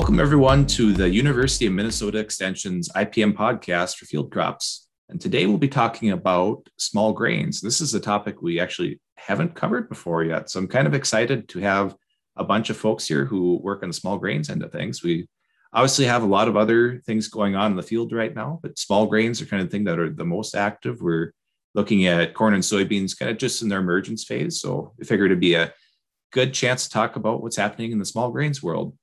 Welcome, everyone, to the University of Minnesota Extension's IPM podcast for field crops. And today we'll be talking about small grains. This is a topic we actually haven't covered before yet. So I'm kind of excited to have a bunch of folks here who work on the small grains end of things. We obviously have a lot of other things going on in the field right now, but small grains are kind of the thing that are the most active. We're looking at corn and soybeans kind of just in their emergence phase. So I figured it'd be a good chance to talk about what's happening in the small grains world.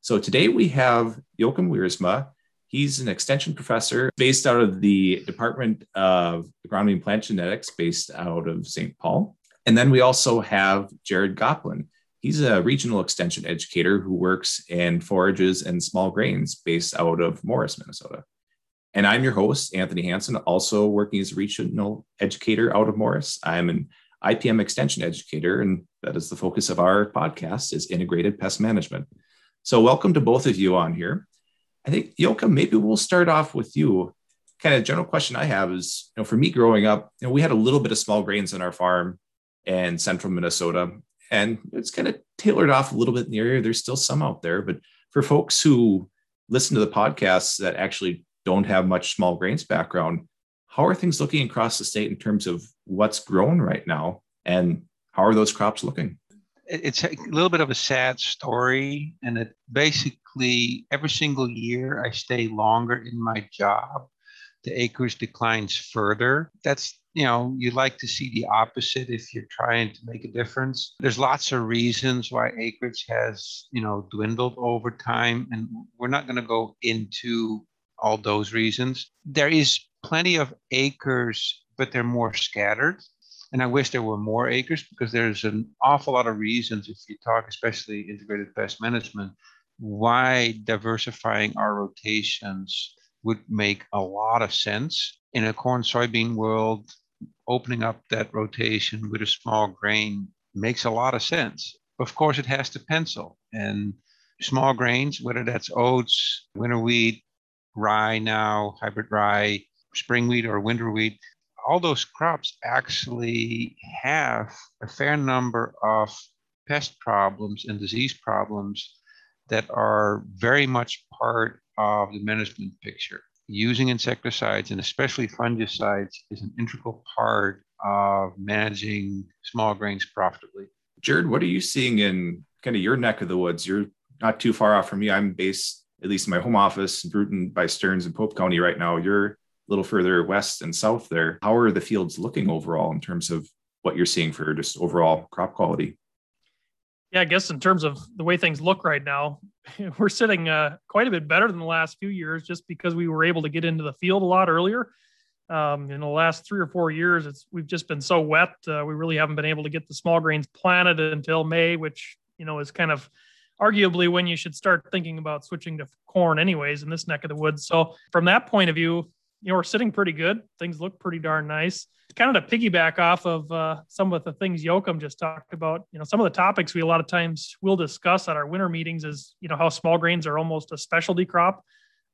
So today we have Joachim Wiersma. He's an extension professor based out of the Department of Agronomy and Plant Genetics, based out of St. Paul. And then we also have Jared Goplin. He's a regional extension educator who works in forages and small grains based out of Morris, Minnesota. And I'm your host, Anthony Hanson, also working as a regional educator out of Morris. I'm an IPM extension educator, and that is the focus of our podcast is integrated pest management. So welcome to both of you on here. I think Yoka, maybe we'll start off with you. Kind of general question I have is, you know, for me growing up, you know, we had a little bit of small grains on our farm in central Minnesota, and it's kind of tailored off a little bit in the area. There's still some out there, but for folks who listen to the podcasts that actually don't have much small grains background, how are things looking across the state in terms of what's grown right now, and how are those crops looking? It's a little bit of a sad story and it basically every single year i stay longer in my job the acres declines further. That's you know you like to see the opposite if you're trying to make a difference. There's lots of reasons why acreage has you know dwindled over time and we're not going to go into all those reasons. There is plenty of acres but they're more scattered and I wish there were more acres because there's an awful lot of reasons, if you talk especially integrated pest management, why diversifying our rotations would make a lot of sense. In a corn soybean world, opening up that rotation with a small grain makes a lot of sense. Of course, it has to pencil. And small grains, whether that's oats, winter wheat, rye now, hybrid rye, spring wheat, or winter wheat, all those crops actually have a fair number of pest problems and disease problems that are very much part of the management picture. Using insecticides and especially fungicides is an integral part of managing small grains profitably. Jared, what are you seeing in kind of your neck of the woods? You're not too far off from me. I'm based, at least in my home office, Brooten by Stearns in Pope County right now. You're little further west and south there. How are the fields looking overall in terms of what you're seeing for just overall crop quality? Yeah, I guess in terms of the way things look right now, we're sitting uh, quite a bit better than the last few years just because we were able to get into the field a lot earlier. Um, in the last three or four years, it's we've just been so wet. Uh, we really haven't been able to get the small grains planted until May, which you know is kind of arguably when you should start thinking about switching to corn, anyways, in this neck of the woods. So from that point of view, you know, we're sitting pretty good. Things look pretty darn nice. Kind of to piggyback off of uh, some of the things Joachim just talked about, you know, some of the topics we a lot of times will discuss at our winter meetings is, you know, how small grains are almost a specialty crop,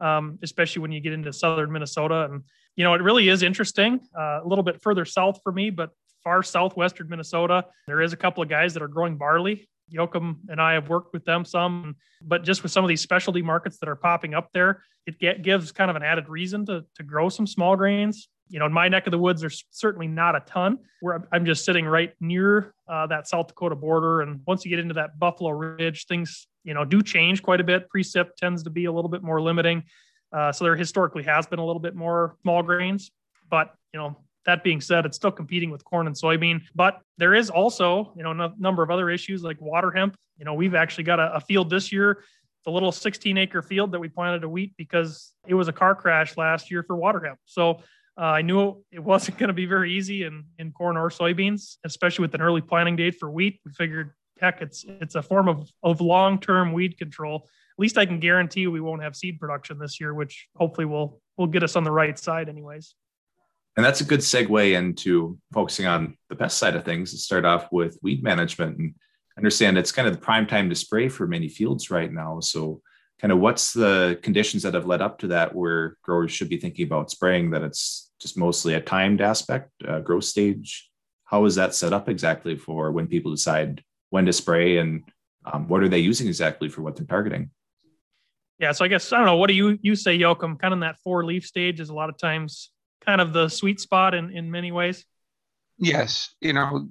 um, especially when you get into southern Minnesota. And, you know, it really is interesting. Uh, a little bit further south for me, but far southwestern Minnesota, there is a couple of guys that are growing barley. Joachim and I have worked with them some, but just with some of these specialty markets that are popping up there, it get, gives kind of an added reason to, to grow some small grains. You know, in my neck of the woods, there's certainly not a ton. Where I'm just sitting right near uh, that South Dakota border, and once you get into that Buffalo Ridge, things you know do change quite a bit. Precip tends to be a little bit more limiting, uh, so there historically has been a little bit more small grains. But you know, that being said, it's still competing with corn and soybean, but there is also, you know, a number of other issues like water hemp. You know, we've actually got a, a field this year, the little 16 acre field that we planted a wheat because it was a car crash last year for water hemp. So uh, I knew it wasn't going to be very easy in, in corn or soybeans, especially with an early planting date for wheat. We figured, heck, it's it's a form of, of long term weed control. At least I can guarantee we won't have seed production this year, which hopefully will will get us on the right side, anyways. And that's a good segue into focusing on the best side of things to start off with weed management and understand it's kind of the prime time to spray for many fields right now. So, kind of what's the conditions that have led up to that where growers should be thinking about spraying that it's just mostly a timed aspect, uh, growth stage? How is that set up exactly for when people decide when to spray and um, what are they using exactly for what they're targeting? Yeah, so I guess I don't know. What do you you say, Joachim? Kind of in that four leaf stage is a lot of times kind of the sweet spot in in many ways. Yes, you know,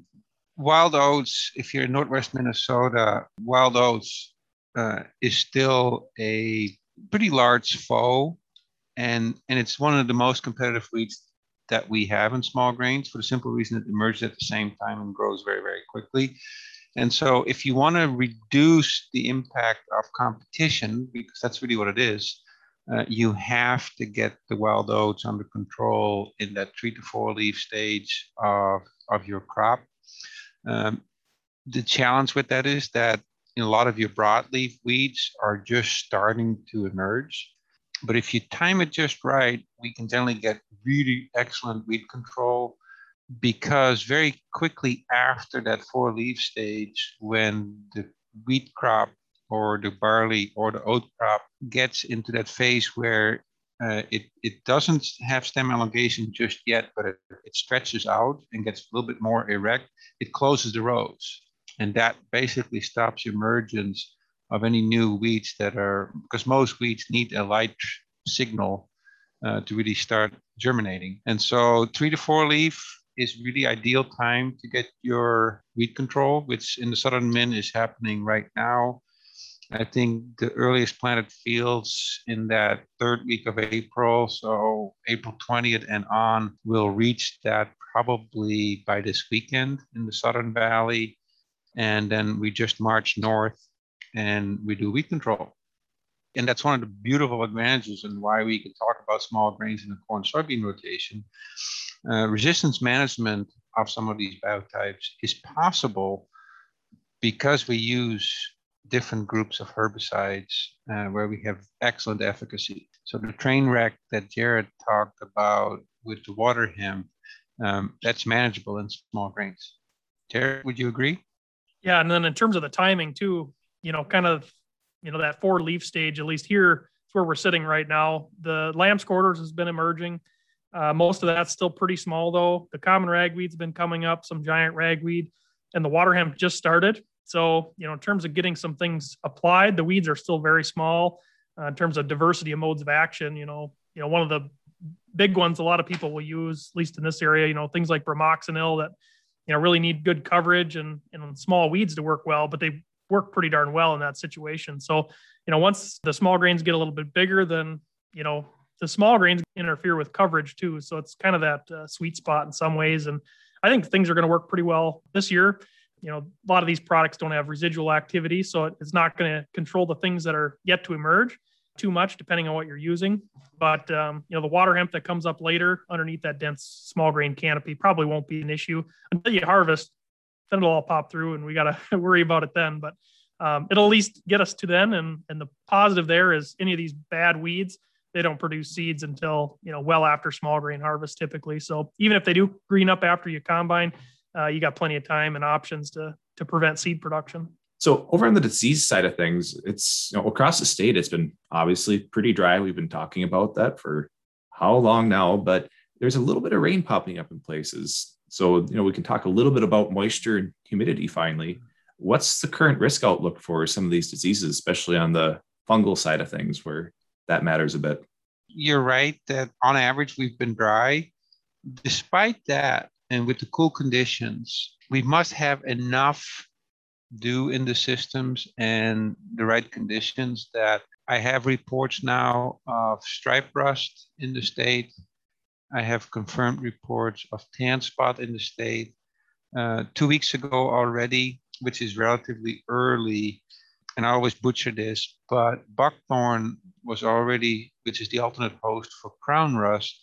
wild oats. If you're in Northwest Minnesota, wild oats uh, is still a pretty large foe, and and it's one of the most competitive weeds that we have in small grains for the simple reason it emerges at the same time and grows very very quickly. And so, if you want to reduce the impact of competition, because that's really what it is, uh, you have to get the wild oats under control in that three to four leaf stage of, of your crop. Um, the challenge with that is that a lot of your broadleaf weeds are just starting to emerge. But if you time it just right, we can generally get really excellent weed control because very quickly after that four leaf stage, when the wheat crop or the barley or the oat crop gets into that phase where uh, it, it doesn't have stem elongation just yet, but it, it stretches out and gets a little bit more erect, it closes the rows. And that basically stops emergence of any new weeds that are, because most weeds need a light signal uh, to really start germinating. And so three to four leaf is really ideal time to get your weed control, which in the southern Min is happening right now. I think the earliest planted fields in that third week of April, so April 20th and on, will reach that probably by this weekend in the Southern Valley. And then we just march north and we do weed control. And that's one of the beautiful advantages and why we can talk about small grains in the corn soybean rotation uh, resistance management of some of these biotypes is possible because we use different groups of herbicides uh, where we have excellent efficacy. So the train wreck that Jared talked about with the water hemp, um, that's manageable in small grains. Jared, would you agree? Yeah, and then in terms of the timing too, you know, kind of, you know, that four leaf stage, at least here, it's where we're sitting right now. The lamb's quarters has been emerging. Uh, most of that's still pretty small though. The common ragweed's been coming up, some giant ragweed, and the water hemp just started. So, you know, in terms of getting some things applied, the weeds are still very small. Uh, in terms of diversity of modes of action, you know, you know, one of the big ones a lot of people will use, at least in this area, you know, things like bromoxynil that, you know, really need good coverage and, and small weeds to work well, but they work pretty darn well in that situation. So, you know, once the small grains get a little bit bigger, then, you know, the small grains interfere with coverage too. So it's kind of that uh, sweet spot in some ways. And I think things are going to work pretty well this year. You know, a lot of these products don't have residual activity, so it's not going to control the things that are yet to emerge too much, depending on what you're using. But um, you know, the water hemp that comes up later underneath that dense small grain canopy probably won't be an issue until you harvest. Then it'll all pop through, and we got to worry about it then. But um, it'll at least get us to then. And and the positive there is any of these bad weeds they don't produce seeds until you know well after small grain harvest typically. So even if they do green up after you combine, uh, you got plenty of time and options to to prevent seed production. So over on the disease side of things, it's you know, across the state, it's been obviously pretty dry. We've been talking about that for how long now, but there's a little bit of rain popping up in places. So you know we can talk a little bit about moisture and humidity finally. What's the current risk outlook for some of these diseases, especially on the fungal side of things, where that matters a bit. You're right that on average we've been dry. Despite that, and with the cool conditions, we must have enough dew in the systems and the right conditions that I have reports now of stripe rust in the state. I have confirmed reports of tan spot in the state. Uh, two weeks ago already, which is relatively early, and I always butcher this, but buckthorn was already, which is the alternate host for crown rust,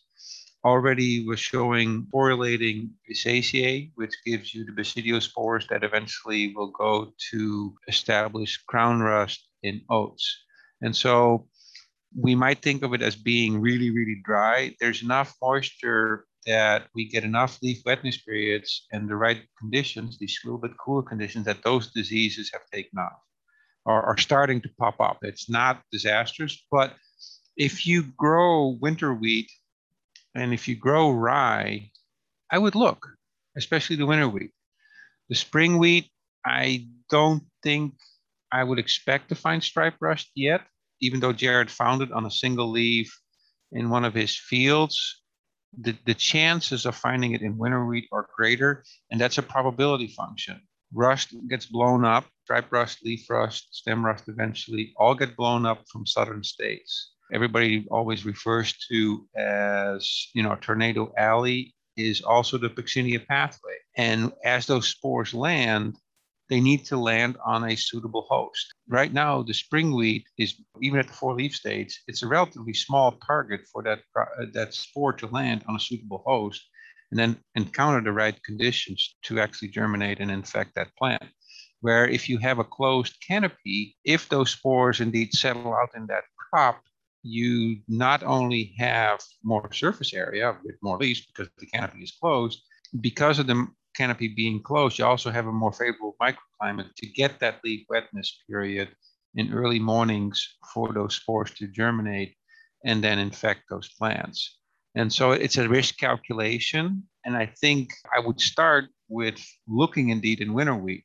already was showing sporulating Bissaceae, which gives you the basidiospores that eventually will go to establish crown rust in oats. And so we might think of it as being really, really dry. There's enough moisture that we get enough leaf wetness periods and the right conditions, these little bit cooler conditions, that those diseases have taken off or are starting to pop up. It's not disastrous, but if you grow winter wheat and if you grow rye, I would look, especially the winter wheat. The spring wheat, I don't think I would expect to find stripe rust yet. even though Jared found it on a single leaf in one of his fields, the, the chances of finding it in winter wheat are greater, and that's a probability function. Rust gets blown up, stripe rust, leaf rust, stem rust eventually, all get blown up from southern states. Everybody always refers to as, you know, tornado alley is also the Puccinia pathway. And as those spores land, they need to land on a suitable host. Right now, the spring wheat is, even at the four leaf stage, it's a relatively small target for that, uh, that spore to land on a suitable host and then encounter the right conditions to actually germinate and infect that plant. Where if you have a closed canopy, if those spores indeed settle out in that crop, you not only have more surface area with more leaves because the canopy is closed, because of the canopy being closed, you also have a more favorable microclimate to get that leaf wetness period in early mornings for those spores to germinate and then infect those plants. And so it's a risk calculation. And I think I would start with looking indeed in winter wheat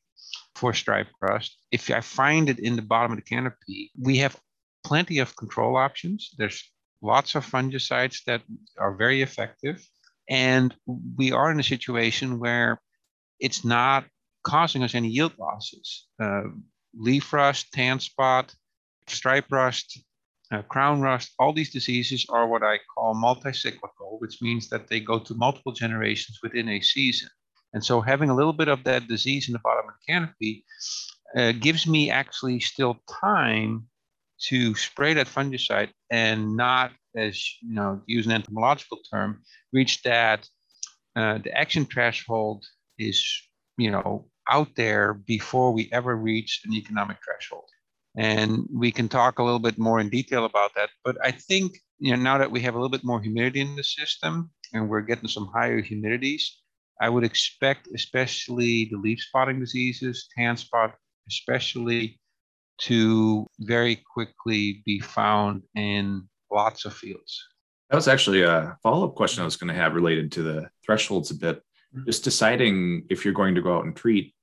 for stripe rust. If I find it in the bottom of the canopy, we have plenty of control options. There's lots of fungicides that are very effective. And we are in a situation where it's not causing us any yield losses. Uh, leaf rust, tan spot, stripe rust, uh, crown rust, all these diseases are what I call multi-cyclical, which means that they go to multiple generations within a season. And so having a little bit of that disease in the bottom of the canopy uh, gives me actually still time to spray that fungicide and not, as you know, use an entomological term, reach that uh, the action threshold is, you know, out there before we ever reach an economic threshold. And we can talk a little bit more in detail about that. But I think, you know, now that we have a little bit more humidity in the system and we're getting some higher humidities, I would expect, especially the leaf spotting diseases, tan spot, especially to very quickly be found in lots of fields. That was actually a follow up question I was going to have related to the thresholds a bit. Mm-hmm. Just deciding if you're going to go out and treat.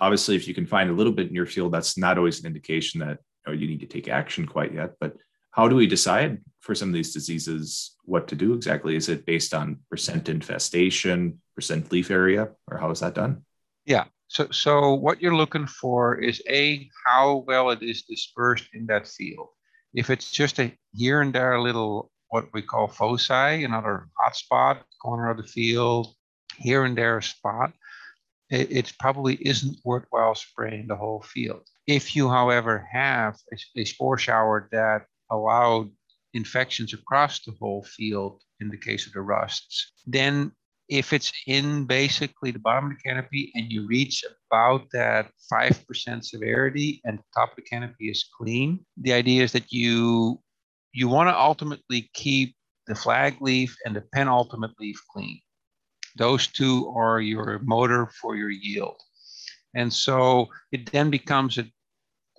Obviously, if you can find a little bit in your field, that's not always an indication that you, know, you need to take action quite yet. But how do we decide for some of these diseases what to do exactly? Is it based on percent infestation, percent leaf area, or how is that done? Yeah. So, so what you're looking for is a how well it is dispersed in that field. If it's just a here and there little what we call foci, another hotspot, corner of the field, here and there a spot, it, it probably isn't worthwhile spraying the whole field. If you, however, have a, a spore shower that allowed infections across the whole field in the case of the rusts, then if it's in basically the bottom of the canopy and you reach about that 5% severity and the top of the canopy is clean, the idea is that you you want to ultimately keep the flag leaf and the penultimate leaf clean. Those two are your motor for your yield. And so it then becomes a,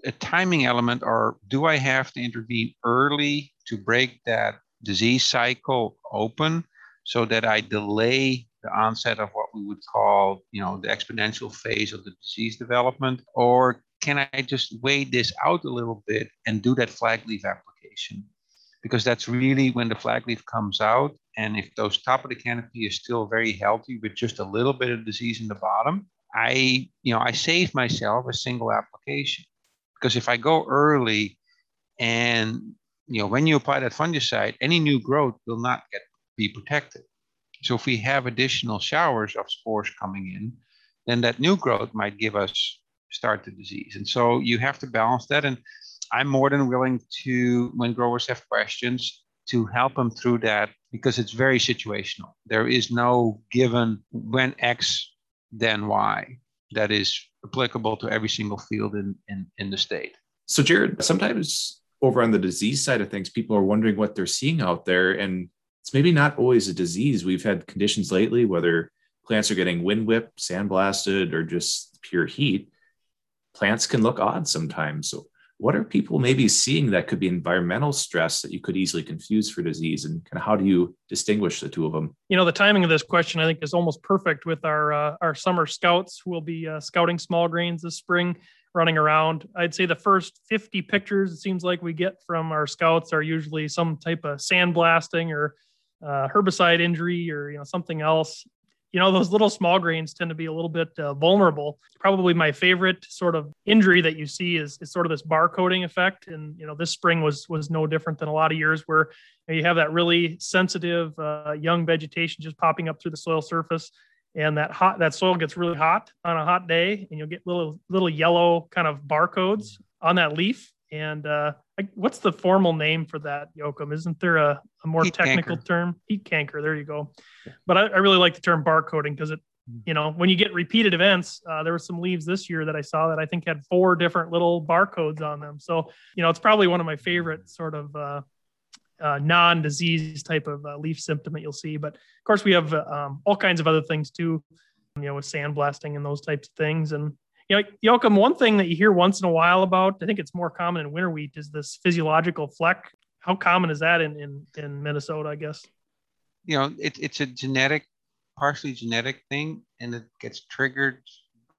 a timing element or do I have to intervene early to break that disease cycle open? So that I delay the onset of what we would call, you know, the exponential phase of the disease development? Or can I just wait this out a little bit and do that flag leaf application? Because that's really when the flag leaf comes out. And if those top of the canopy is still very healthy with just a little bit of disease in the bottom, I, you know, I save myself a single application. Because if I go early and you know, when you apply that fungicide, any new growth will not get be protected. So if we have additional showers of spores coming in, then that new growth might give us start the disease. And so you have to balance that. And I'm more than willing to, when growers have questions, to help them through that because it's very situational. There is no given when X, then Y that is applicable to every single field in, in, in the state. So, Jared, sometimes over on the disease side of things, people are wondering what they're seeing out there. And it's maybe not always a disease. We've had conditions lately, whether plants are getting wind whipped, sandblasted, or just pure heat. Plants can look odd sometimes. So, what are people maybe seeing that could be environmental stress that you could easily confuse for disease and kind of how do you distinguish the two of them you know the timing of this question i think is almost perfect with our uh, our summer scouts who will be uh, scouting small grains this spring running around i'd say the first 50 pictures it seems like we get from our scouts are usually some type of sandblasting or uh, herbicide injury or you know something else. You know those little small grains tend to be a little bit uh, vulnerable. Probably my favorite sort of injury that you see is, is sort of this bar coating effect. And you know this spring was was no different than a lot of years where you, know, you have that really sensitive uh, young vegetation just popping up through the soil surface. And that hot that soil gets really hot on a hot day and you'll get little little yellow kind of barcodes on that leaf and uh, what's the formal name for that, Joachim? Isn't there a, a more heat technical canker. term? Heat canker. There you go. But I, I really like the term barcoding because it, Mm. you know, when you get repeated events, uh, there were some leaves this year that I saw that I think had four different little barcodes on them. So, you know, it's probably one of my favorite sort of uh, uh, non-disease type of uh, leaf symptom that you'll see. But of course, we have um, all kinds of other things too, you know, with sandblasting and those types of things. And you know, Joachim, one thing that you hear once in a while about, I think it's more common in winter wheat, is this physiological fleck. How common is that in in, in Minnesota? I guess. You know, it, it's a genetic, partially genetic thing, and it gets triggered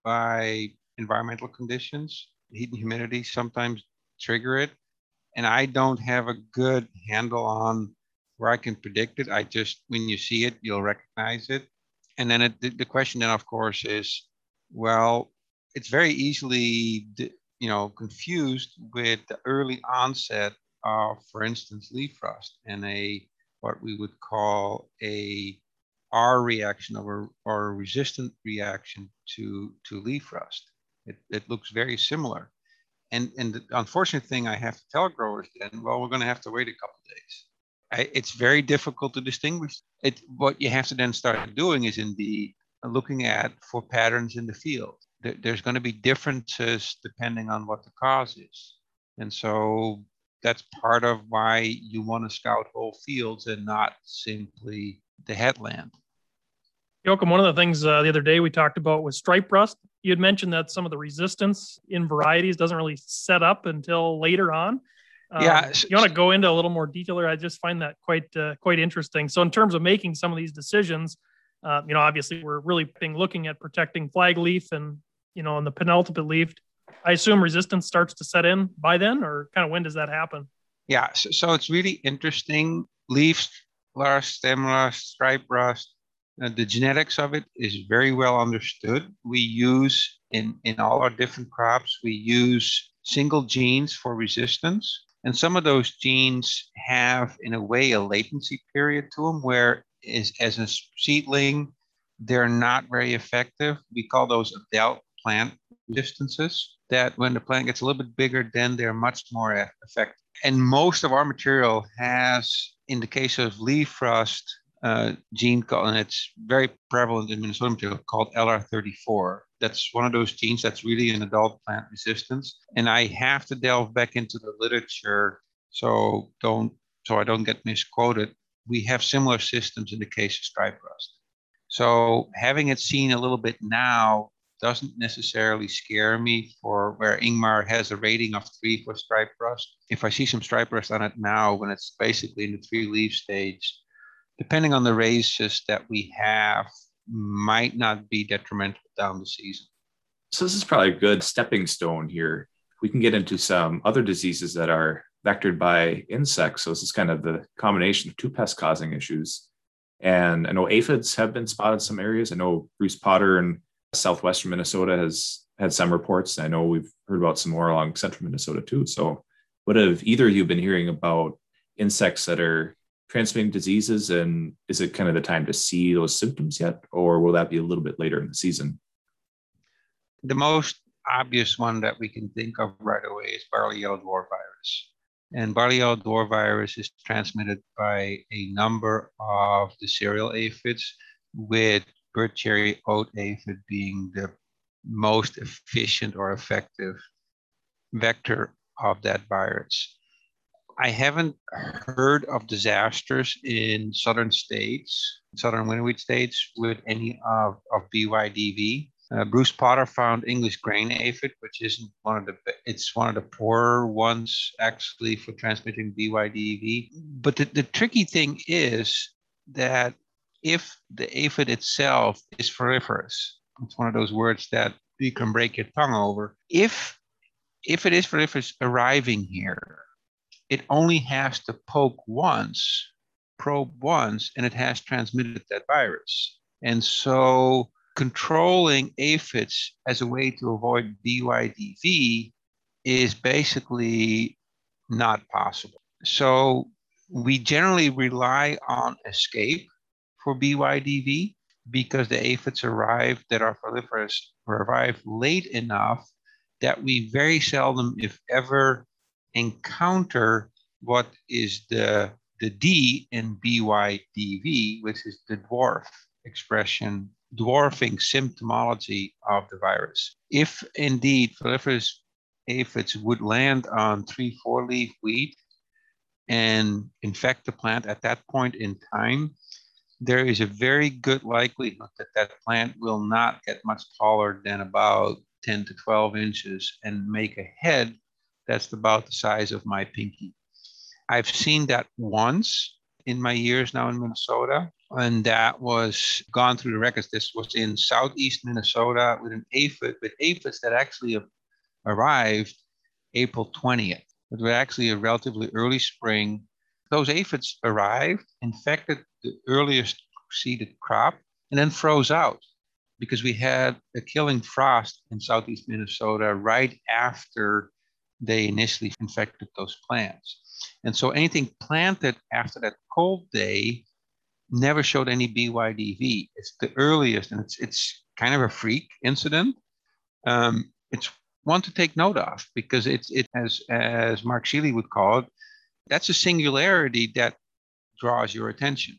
by environmental conditions. Heat and humidity sometimes trigger it, and I don't have a good handle on where I can predict it. I just, when you see it, you'll recognize it. And then it, the, the question then, of course, is, well, it's very easily you know confused with the early onset of for instance leaf rust and a what we would call a R reaction or, or a resistant reaction to to leaf rust it, it looks very similar. And and the unfortunate thing i have to tell growers then well we're going to have to wait a couple days. I, it's very difficult to distinguish. It what you have to then start doing is indeed looking at for patterns in the field there's going to be differences depending on what the cause is. And so that's part of why you want to scout whole fields and not simply the headland. Joachim, one of the things uh, the other day we talked about was stripe rust. You had mentioned that some of the resistance in varieties doesn't really set up until later on. Um, yeah, you want to go into a little more detail there? I just find that quite uh, quite interesting. So, in terms of making some of these decisions, uh, you know, obviously we're really being looking at protecting flag leaf and you know, on the penultimate leaf, I assume resistance starts to set in by then, or kind of when does that happen? Yeah, so, so it's really interesting. Leaf rust, stem rust, stripe rust, uh, the genetics of it is very well understood. We use in, in all our different crops, we use single genes for resistance. And some of those genes have, in a way, a latency period to them where is, as a seedling, they're not very effective. We call those adult plant resistances that when the plant gets a little bit bigger, then they're much more effective. And most of our material has, in the case of leaf rust, uh, gene called, and it's very prevalent in Minnesota material called LR34. That's one of those genes that's really an adult plant resistance. And I have to delve back into the literature so don't so I don't get misquoted. We have similar systems in the case of stripe rust. So having it seen a little bit now doesn't necessarily scare me for where Ingmar has a rating of three for stripe rust. If I see some stripe rust on it now, when it's basically in the three leaf stage, depending on the races that we have, might not be detrimental down the season. So this is probably a good stepping stone here. We can get into some other diseases that are vectored by insects. So this is kind of the combination of two pest causing issues. And I know aphids have been spotted in some areas. I know Bruce Potter and southwestern Minnesota has had some reports. I know we've heard about some more along central Minnesota too. So, what have either of you been hearing about insects that are transmitting diseases? And is it kind of the time to see those symptoms yet, or will that be a little bit later in the season? The most obvious one that we can think of right away is barley yellow dwarf virus. And barley yellow dwarf virus is transmitted by a number of the cereal aphids with bird cherry oat aphid being the most efficient or effective vector of that virus. I haven't heard of disasters in southern states, southern wheat states, with any of, of BYDV. Uh, Bruce Potter found English grain aphid, which isn't one of the it's one of the poorer ones actually for transmitting BYDV. But the, the tricky thing is that if the aphid itself is viruliferous, it's one of those words that you can break your tongue over. If if it is viruliferous arriving here, it only has to poke once, probe once, and it has transmitted that virus. And so controlling aphids as a way to avoid BYDV is basically not possible. So we generally rely on escape for BYDV because the aphids arrive that are viruliferous arrive late enough that we very seldom, if ever, encounter what is the, the D in BYDV, which is the dwarf expression dwarfing symptomology of the virus. If indeed viruliferous aphids would land on three, four leaf wheat and infect the plant at that point in time, there is a very good likelihood that that plant will not get much taller than about 10 to 12 inches and make a head that's about the size of my pinky. I've seen that once in my years now in Minnesota and that was gone through the records. This was in southeast Minnesota with an aphid, with aphids that actually arrived April 20th. It was actually a relatively early spring. Those aphids arrived, infected the earliest seeded crop, and then froze out because we had a killing frost in southeast Minnesota right after they initially infected those plants. And so anything planted after that cold day never showed any BYDV. It's the earliest, and it's it's kind of a freak incident. Um, it's one to take note of because it's it as as Mark Seeley would call it, that's a singularity that draws your attention.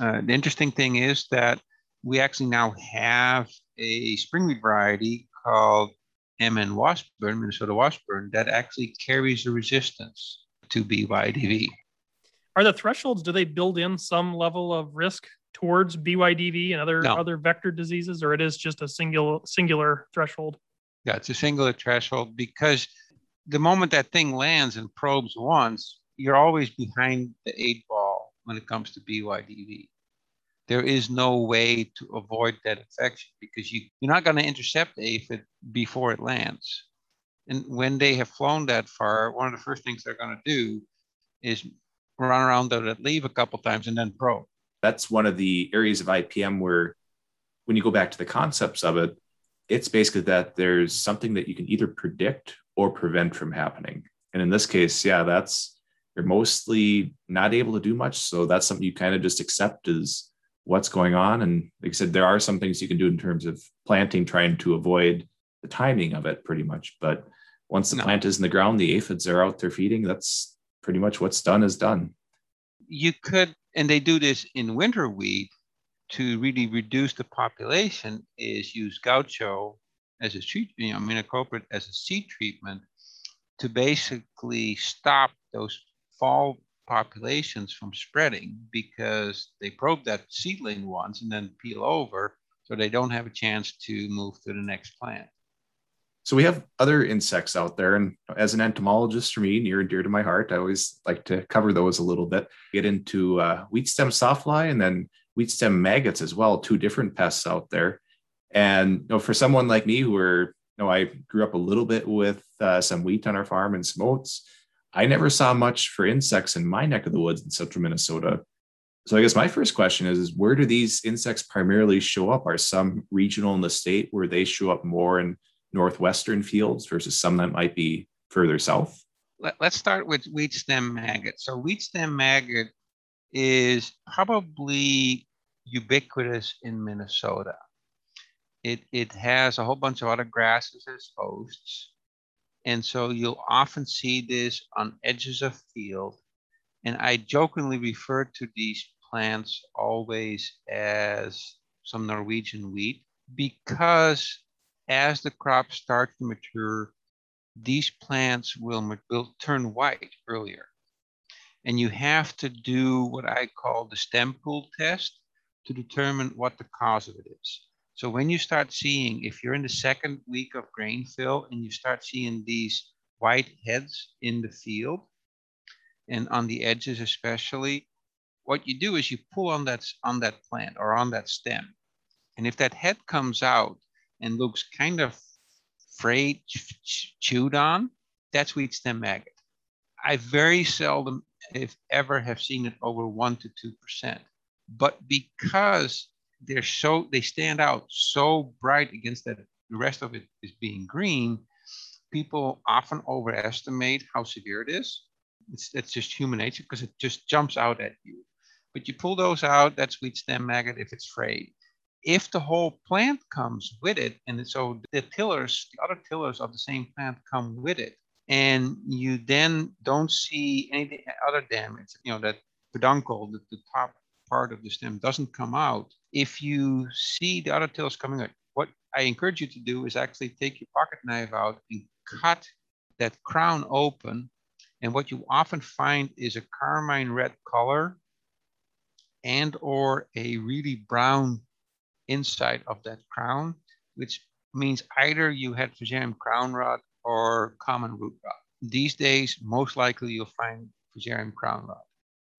Uh, the interesting thing is that we actually now have a spring wheat variety called MN Washburn, Minnesota Washburn, that actually carries a resistance to BYDV are the thresholds do they build in some level of risk towards BYDV and other no. other vector diseases, or it is just a singular singular threshold? Yeah, it's a singular threshold because the moment that thing lands and probes once, you're always behind the eight ball when it comes to BYDV. There is no way to avoid that infection because you, you're not going to intercept the aphid before it lands. And when they have flown that far, one of the first things they're going to do is run around that leave a couple times and then probe. That's one of the areas of IPM where, when you go back to the concepts of it, it's basically that there's something that you can either predict or prevent from happening. And in this case, yeah, that's you're mostly not able to do much. So that's something you kind of just accept as what's going on. And like I said, there are some things you can do in terms of planting, trying to avoid the timing of it pretty much. But once the no. plant is in the ground, the aphids are out there feeding. That's pretty much what's done is done. You could, and they do this in winter wheat to really reduce the population, is use Gaucho as a treat, you know, imidacloprid as a seed treatment to basically stop those fall populations from spreading because they probe that seedling once and then peel over so they don't have a chance to move to the next plant. So we have other insects out there, and as an entomologist, for me, near and dear to my heart, I always like to cover those a little bit. Get into uh, wheat stem sawfly and then wheat stem maggots as well, two different pests out there. And you know, for someone like me, who are, you know, I grew up a little bit with uh, some wheat on our farm and some oats. I never saw much for insects in my neck of the woods in central Minnesota. So I guess my first question is, is where do these insects primarily show up? Are some regional in the state where they show up more in northwestern fields versus some that might be further south? Let, us start with wheat stem maggot. So wheat stem maggot is probably ubiquitous in Minnesota. It, it has a whole bunch of other grasses as hosts. And so you'll often see this on edges of field. And I jokingly refer to these plants always as some Norwegian wheat because as the crops start to mature, these plants will, will turn white earlier. And you have to do what I call the stem pool test to determine what the cause of it is. So when you start seeing, if you're in the second week of grain fill and you start seeing these white heads in the field and on the edges especially, what you do is you pull on that on that plant or on that stem. And if that head comes out and looks kind of frayed, chewed on, that's wheat stem maggot. I very seldom, if ever, have seen it over one to two percent. But because they're so they stand out so bright against that the rest of it is being green, people often overestimate how severe it is. It's that's just human nature because it just jumps out at you. But you pull those out, that's wheat stem maggot if it's frayed. If the whole plant comes with it, and so the tillers, the other tillers of the same plant come with it, and you then don't see any other damage, you know, that peduncle, the, the top part of the stem doesn't come out. If you see the other tails coming out, what I encourage you to do is actually take your pocket knife out and cut that crown open. And what you often find is a carmine red color and or a really brown inside of that crown, which means either you had Fusarium crown rot or common root rot. These days, most likely you'll find Fusarium crown rot,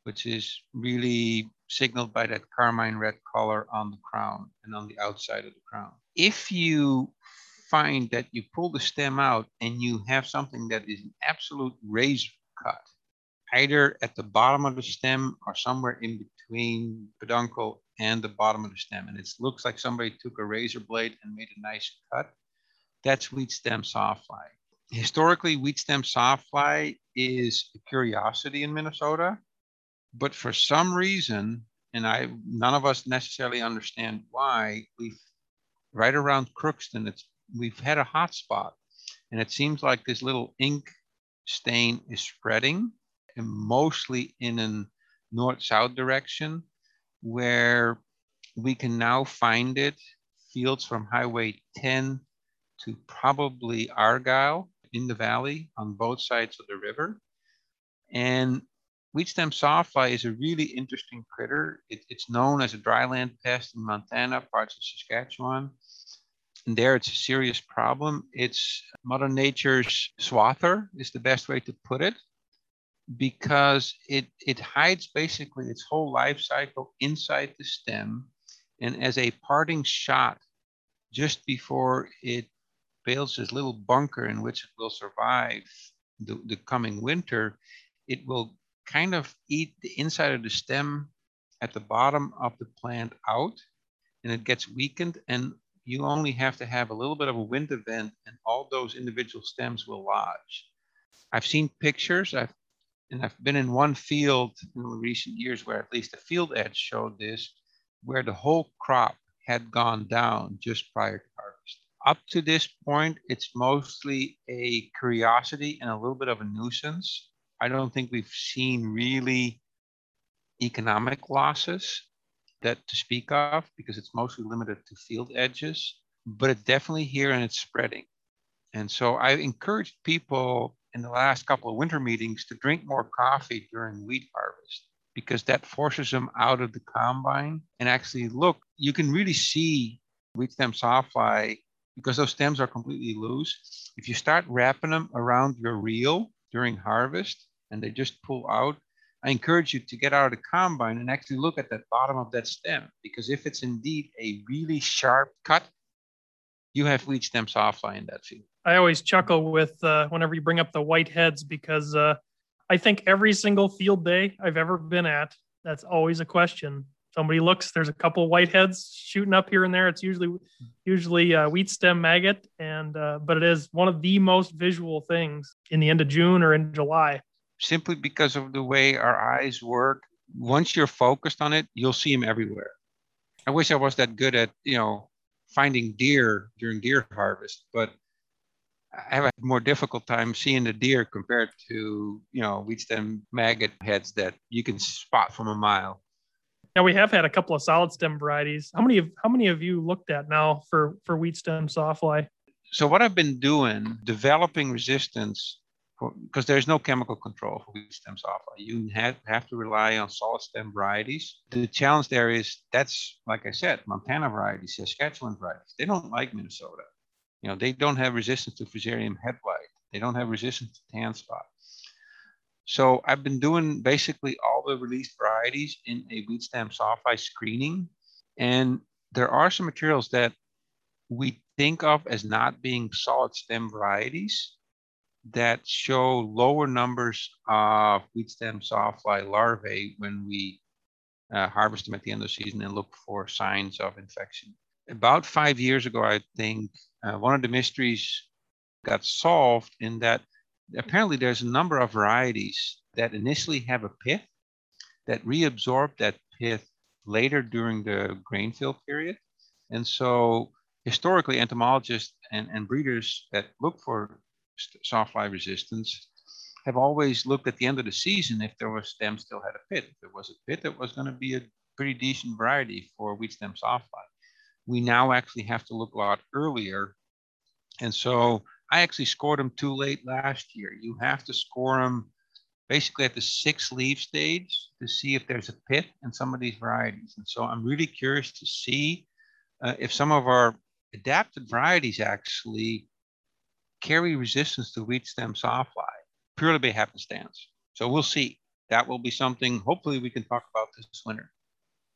which is really signaled by that carmine red color on the crown and on the outside of the crown. If you find that you pull the stem out and you have something that is an absolute razor cut, either at the bottom of the stem or somewhere in between peduncle and the bottom of the stem, and it looks like somebody took a razor blade and made a nice cut, that's wheat stem sawfly. Historically, wheat stem sawfly is a curiosity in Minnesota, but for some reason, and I none of us necessarily understand why, we've right around Crookston, it's we've had a hot spot, and it seems like this little ink stain is spreading, and mostly in a north-south direction, where we can now find it fields from Highway 10 to probably Argyle in the valley on both sides of the river. And wheatstem sawfly is a really interesting critter. It, it's known as a dryland pest in Montana, parts of Saskatchewan. And there it's a serious problem. It's Mother Nature's swather is the best way to put it because it, it hides basically its whole life cycle inside the stem. And as a parting shot, just before it builds this little bunker in which it will survive the, the coming winter, it will kind of eat the inside of the stem at the bottom of the plant out and it gets weakened and you only have to have a little bit of a wind event and all those individual stems will lodge. I've seen pictures, I've, and I've been in one field in recent years where at least the field edge showed this, where the whole crop had gone down just prior to harvest. Up to this point, it's mostly a curiosity and a little bit of a nuisance. I don't think we've seen really economic losses that to speak of because it's mostly limited to field edges, but it's definitely here and it's spreading. And so I encouraged people in the last couple of winter meetings to drink more coffee during wheat harvest because that forces them out of the combine and actually look, you can really see wheat stem sawfly because those stems are completely loose. If you start wrapping them around your reel during harvest and they just pull out, I encourage you to get out of the combine and actually look at that bottom of that stem because if it's indeed a really sharp cut, you have wheat stem sawfly in that field. I always chuckle with uh, whenever you bring up the white heads because uh, I think every single field day I've ever been at, that's always a question. Somebody looks, there's a couple white heads shooting up here and there. It's usually usually wheat stem maggot, and uh, but it is one of the most visual things in the end of June or in July simply because of the way our eyes work. Once you're focused on it, you'll see them everywhere. I wish I was that good at, you know, finding deer during deer harvest, but I have a more difficult time seeing the deer compared to, you know, wheat stem maggot heads that you can spot from a mile. Now we have had a couple of solid stem varieties. How many of how many of you looked at now for for wheat stem sawfly? So what I've been doing, developing resistance because there's no chemical control for wheat stem sawfly. You have, have to rely on solid stem varieties. The challenge there is that's, like I said, Montana varieties, Saskatchewan varieties. They don't like Minnesota. You know, they don't have resistance to Fusarium head blight. They don't have resistance to tan spot. So I've been doing basically all the released varieties in a wheat stem sawfly screening. And there are some materials that we think of as not being solid stem varieties that show lower numbers of wheat stem sawfly larvae when we uh, harvest them at the end of the season and look for signs of infection. About five years ago, I think uh, one of the mysteries got solved in that apparently there's a number of varieties that initially have a pith that reabsorb that pith later during the grain fill period. And so historically, entomologists and, and breeders that look for sawfly resistance have always looked at the end of the season if there was stem still had a pith. If there was a pith, it was going to be a pretty decent variety for wheat stem sawfly. We now actually have to look a lot earlier. And so I actually scored them too late last year. You have to score them basically at the six leaf stage to see if there's a pith in some of these varieties. And so I'm really curious to see uh, if some of our adapted varieties actually carry resistance to wheat stem sawfly purely by happenstance. So we'll see. That will be something hopefully we can talk about this winter.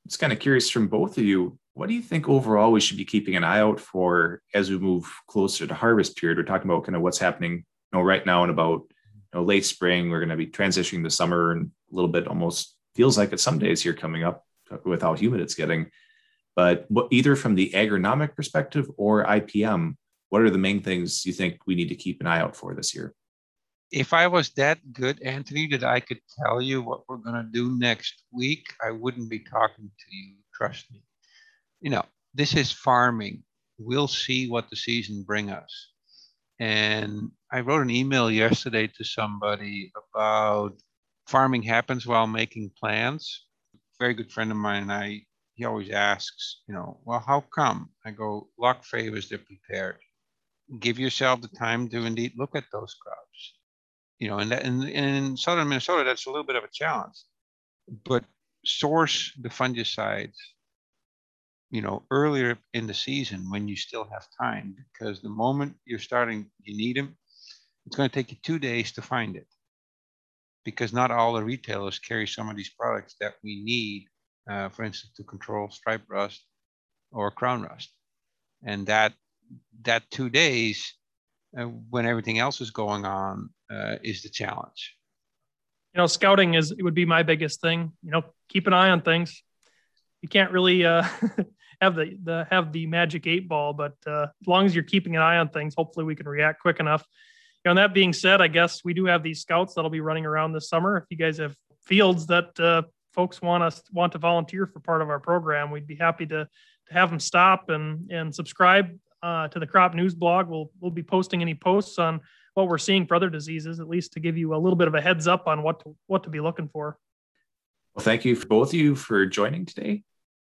It's kind of curious from both of you. What do you think overall we should be keeping an eye out for as we move closer to harvest period? We're talking about kind of what's happening you know, right now and about you know, late spring. We're going to be transitioning to summer and a little bit almost feels like it some days here coming up with how humid it's getting. But either from the agronomic perspective or IPM, what are the main things you think we need to keep an eye out for this year? If I was that good, Anthony, that I could tell you what we're going to do next week, I wouldn't be talking to you. Trust me. You know, this is farming. We'll see what the season bring us. And I wrote an email yesterday to somebody about farming happens while making plans. Very good friend of mine and I, he always asks, you know, well, how come? I go, luck favors the prepared give yourself the time to indeed look at those crops. You know, and, that, and, in southern Minnesota, that's a little bit of a challenge. But source the fungicides, you know, earlier in the season when you still have time, because the moment you're starting, you need them, it's going to take you two days to find it. Because not all the retailers carry some of these products that we need, uh, for instance, to control stripe rust or crown rust. And that that two days uh, when everything else is going on uh, is the challenge. You know, scouting is it would be my biggest thing. You know, keep an eye on things. You can't really uh, have the, the have the magic eight ball, but uh, as long as you're keeping an eye on things, hopefully we can react quick enough. You know, and that being said, I guess we do have these scouts that'll be running around this summer. If you guys have fields that uh, folks want us want to volunteer for part of our program, we'd be happy to to have them stop and and subscribe uh, to the crop news blog. We'll we'll be posting any posts on what we're seeing for other diseases, at least to give you a little bit of a heads up on what to what to be looking for. Well, thank you for both of you for joining today.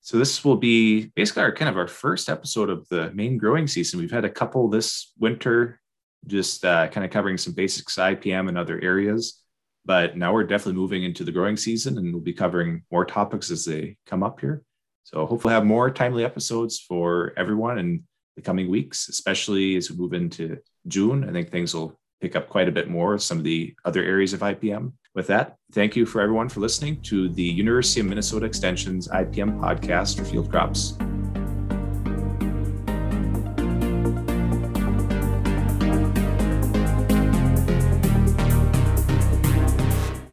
So this will be basically our kind of our first episode of the main growing season. We've had a couple this winter, just uh, kind of covering some basics IPM and other areas. But now we're definitely moving into the growing season, and we'll be covering more topics as they come up here. So hopefully, have more timely episodes for everyone and the coming weeks, especially as we move into June. I think things will pick up quite a bit more some of the other areas of IPM. With that, thank you for everyone for listening to the University of Minnesota Extension's IPM podcast for field crops.